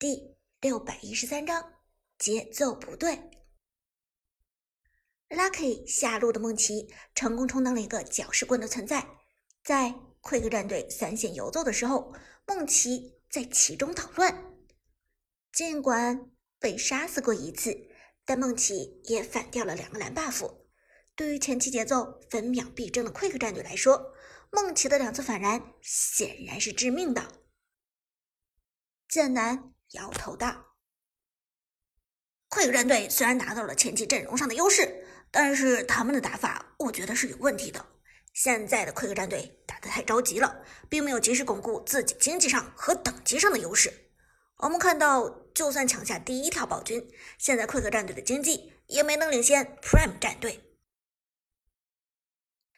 第六百一十三章节奏不对。Lucky 下路的梦奇成功充当了一个搅屎棍的存在，在 Quick 战队三线游走的时候，梦奇在其中捣乱。尽管被杀死过一次，但梦奇也反掉了两个蓝 buff。对于前期节奏分秒必争的 Quick 战队来说，梦奇的两次反燃显然是致命的。剑南。摇头道：“Quick 战队虽然拿到了前期阵容上的优势，但是他们的打法我觉得是有问题的。现在的 Quick 战队打得太着急了，并没有及时巩固自己经济上和等级上的优势。我们看到，就算抢下第一条暴君，现在 Quick 战队的经济也没能领先 Prime 战队。”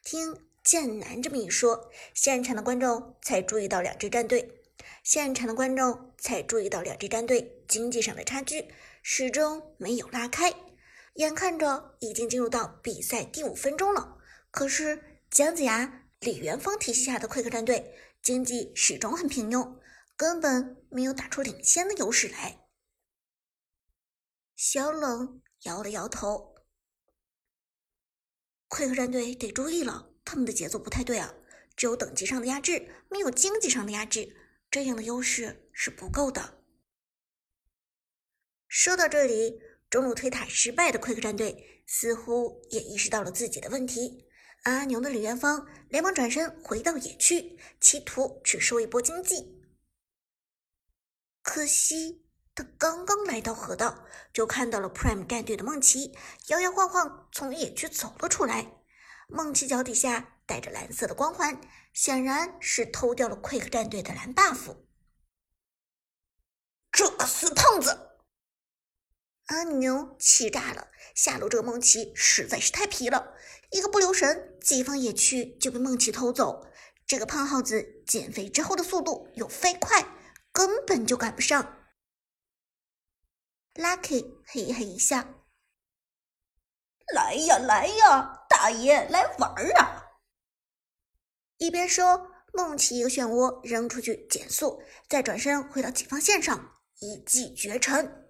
听剑南这么一说，现场的观众才注意到两支战队。现场的观众才注意到两支战队经济上的差距始终没有拉开，眼看着已经进入到比赛第五分钟了，可是姜子牙、李元芳体系下的快克战队经济始终很平庸，根本没有打出领先的优势来。小冷摇了摇头快克战队得注意了，他们的节奏不太对啊，只有等级上的压制，没有经济上的压制。这样的优势是不够的。说到这里，中路推塔失败的 Quick 战队似乎也意识到了自己的问题。阿牛的李元芳连忙转身回到野区，企图去收一波经济。可惜他刚刚来到河道，就看到了 Prime 战队的梦琪摇摇晃晃从野区走了出来。梦琪脚底下带着蓝色的光环。显然是偷掉了 Quick 战队的蓝 buff。这个死胖子，阿牛气炸了！下路这个梦奇实在是太皮了，一个不留神，己方野区就被梦奇偷走。这个胖耗子减肥之后的速度又飞快，根本就赶不上。Lucky 嘿嘿一笑：“来呀来呀，大爷来玩啊！”一边说，梦起一个漩涡扔出去减速，再转身回到己方线上一骑绝尘。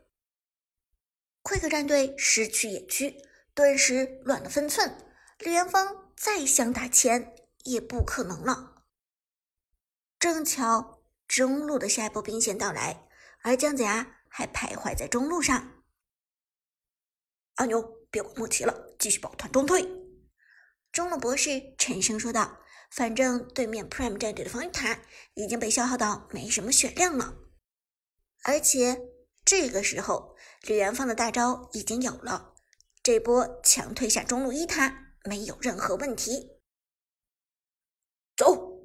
Quick 战队失去野区，顿时乱了分寸。李元芳再想打钱也不可能了。正巧中路的下一波兵线到来，而姜子牙还徘徊在中路上。阿牛，别管梦奇了，继续抱团中退。中路博士沉声说道。反正对面 Prime 战队的防御塔已经被消耗到没什么血量了，而且这个时候李元芳的大招已经有了，这波强推下中路一塔没有任何问题。走，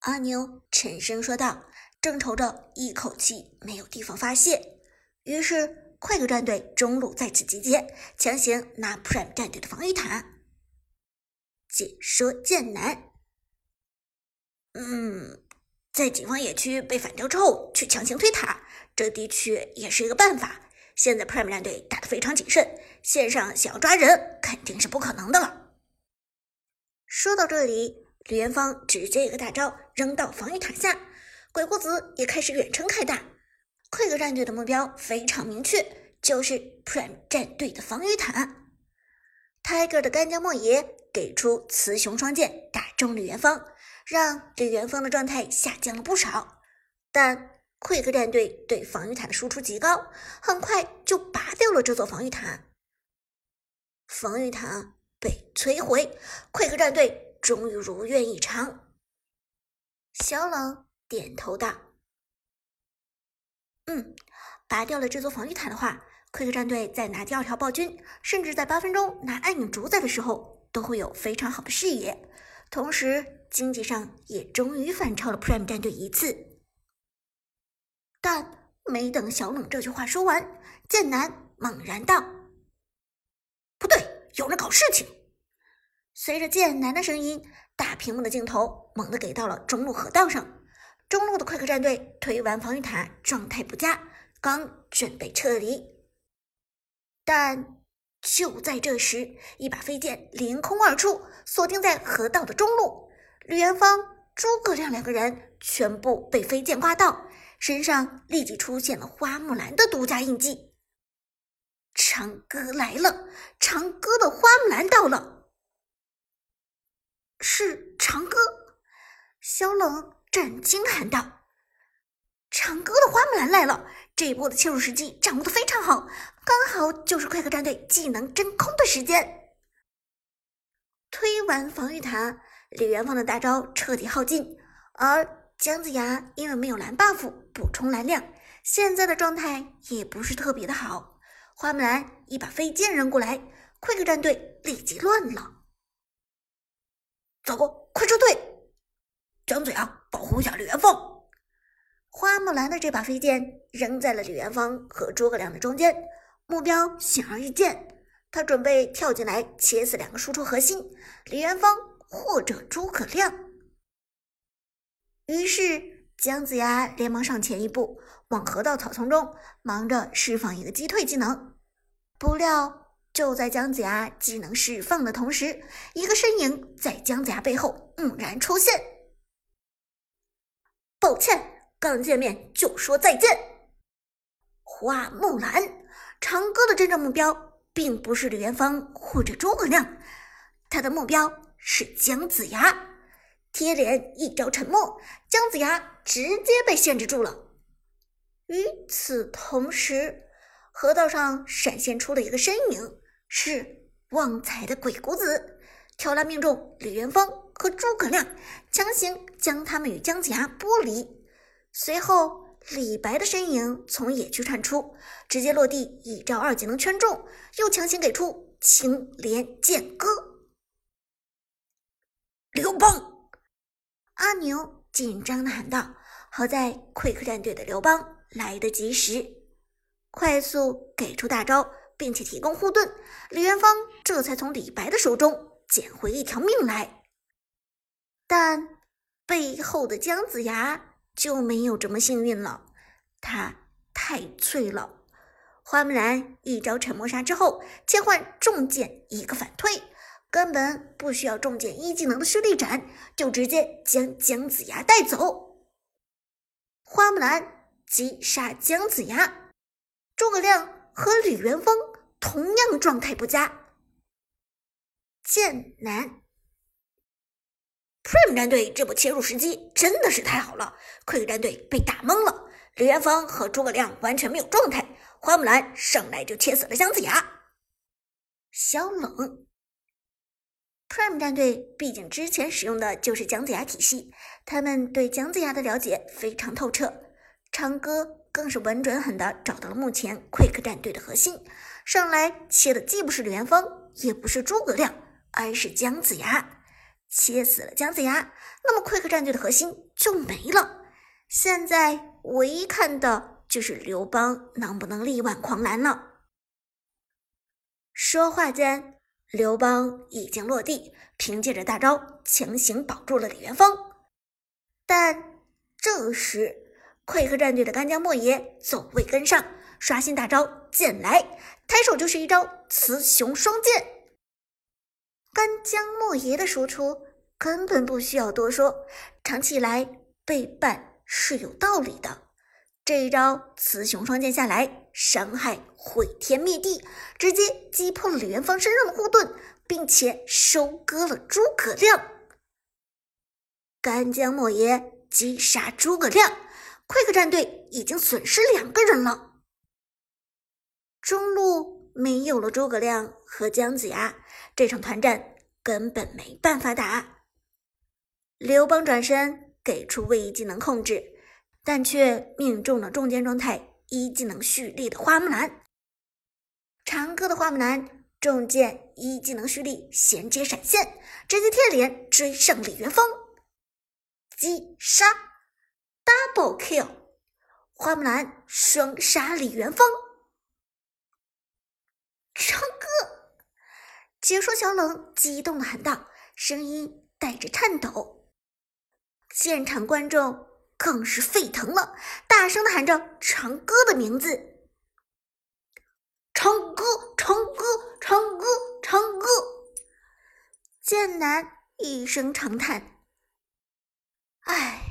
阿牛沉声说道，正愁着一口气没有地方发泄，于是快克战队中路再次集结，强行拿 Prime 战队的防御塔。解说剑南。嗯，在警方野区被反掉之后去强行推塔，这的确也是一个办法。现在 Prime 战队打得非常谨慎，线上想要抓人肯定是不可能的了。说到这里，李元芳直接一个大招扔到防御塔下，鬼谷子也开始远程开大。Quick 战队的目标非常明确，就是 Prime 战队的防御塔。Tiger 的干将莫邪给出雌雄双剑打中李元芳。让李元芳的状态下降了不少，但 Quick 战队对防御塔的输出极高，很快就拔掉了这座防御塔。防御塔被摧毁，Quick 战队终于如愿以偿。小冷点头道：“嗯，拔掉了这座防御塔的话快克战队在拿第二条暴君，甚至在八分钟拿暗影主宰的时候，都会有非常好的视野。”同时，经济上也终于反超了 Prime 战队一次。但没等小冷这句话说完，剑南猛然道：“不对，有人搞事情！”随着剑南的声音，大屏幕的镜头猛地给到了中路河道上。中路的快克战队推完防御塔，状态不佳，刚准备撤离，但……就在这时，一把飞剑凌空而出，锁定在河道的中路。吕元芳、诸葛亮两个人全部被飞剑刮到，身上立即出现了花木兰的独家印记。长歌来了，长歌的花木兰到了，是长歌！小冷震惊喊道：“长歌的花木兰来了！这一波的切入时机掌握的非常好，刚好就是快克战队技能真空的时间。”推完防御塔，李元芳的大招彻底耗尽，而姜子牙因为没有蓝 buff 补充蓝量，现在的状态也不是特别的好。花木兰一把飞剑扔过来，快克战队立即乱了。糟糕，快撤退！姜子牙保护一下李元芳。花木兰的这把飞剑扔在了李元芳和诸葛亮的中间，目标显而易见，他准备跳进来切死两个输出核心，李元芳或者诸葛亮。于是姜子牙连忙上前一步，往河道草丛中忙着释放一个击退技能。不料就在姜子牙技能释放的同时，一个身影在姜子牙背后猛然出现。抱歉，刚见面就说再见。花木兰，长歌的真正目标并不是李元芳或者诸葛亮，他的目标是姜子牙。贴脸一招沉默，姜子牙直接被限制住了。与此同时，河道上闪现出了一个身影，是旺财的鬼谷子。跳拉命中李元芳和诸葛亮，强行将他们与姜子牙剥离。随后，李白的身影从野区窜出，直接落地一招二技能圈中，又强行给出青莲剑歌。刘邦，阿牛紧张的喊道：“好在快克战队的刘邦来得及时。”快速给出大招，并且提供护盾，李元芳这才从李白的手中捡回一条命来。但背后的姜子牙就没有这么幸运了，他太脆了。花木兰一招沉默杀之后，切换重剑一个反推，根本不需要重剑一技能的蓄力斩，就直接将姜子牙带走。花木兰击杀姜子牙。诸葛亮和李元芳同样状态不佳，剑南 Prime 战队这波切入时机真的是太好了，，Quick 战队被打懵了。李元芳和诸葛亮完全没有状态，花木兰上来就切死了姜子牙。小冷，Prime 战队毕竟之前使用的就是姜子牙体系，他们对姜子牙的了解非常透彻。长歌。更是稳准狠的找到了目前 Quick 战队的核心，上来切的既不是李元芳，也不是诸葛亮，而是姜子牙。切死了姜子牙，那么快克战队的核心就没了。现在唯一看的就是刘邦能不能力挽狂澜了。说话间，刘邦已经落地，凭借着大招强行保住了李元芳。但这时，快克战队的干将莫邪走位跟上，刷新大招剑来，抬手就是一招雌雄双剑。干将莫邪的输出根本不需要多说，长期以来背叛是有道理的。这一招雌雄双剑下来，伤害毁天灭地，直接击破了李元芳身上的护盾，并且收割了诸葛亮。干将莫邪击杀诸葛亮。快克战队已经损失两个人了，中路没有了诸葛亮和姜子牙，这场团战根本没办法打。刘邦转身给出位移技能控制，但却命中了重剑状态一技能蓄力的花木兰。长歌的花木兰重剑一技能蓄力衔接闪现，直接贴脸追上李元芳，击杀。Double kill，花木兰双杀李元芳。长歌，解说小冷激动的喊道，声音带着颤抖。现场观众更是沸腾了，大声的喊着长歌的名字：长歌，长歌，长歌，长歌。剑南一声长叹：“唉。”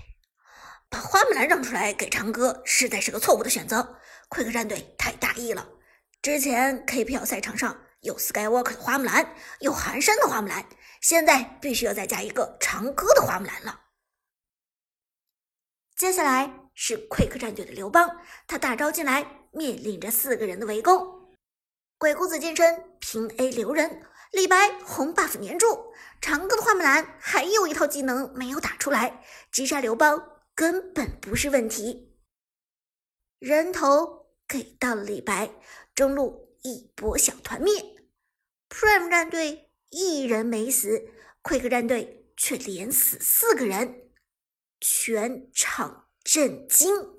把花木兰让出来给长歌，实在是个错误的选择。奎克战队太大意了。之前 KPL 赛场上有 Skywalker 的花木兰，有寒山的花木兰，现在必须要再加一个长歌的花木兰了。接下来是奎克战队的刘邦，他大招进来，面临着四个人的围攻。鬼谷子近身平 A 留人，李白红 buff 粘住，长歌的花木兰还有一套技能没有打出来，击杀刘邦根本不是问题。人头给到了李白，中路一波小团灭，Prime 战队一人没死，奎克战队却连死四个人。全场震惊。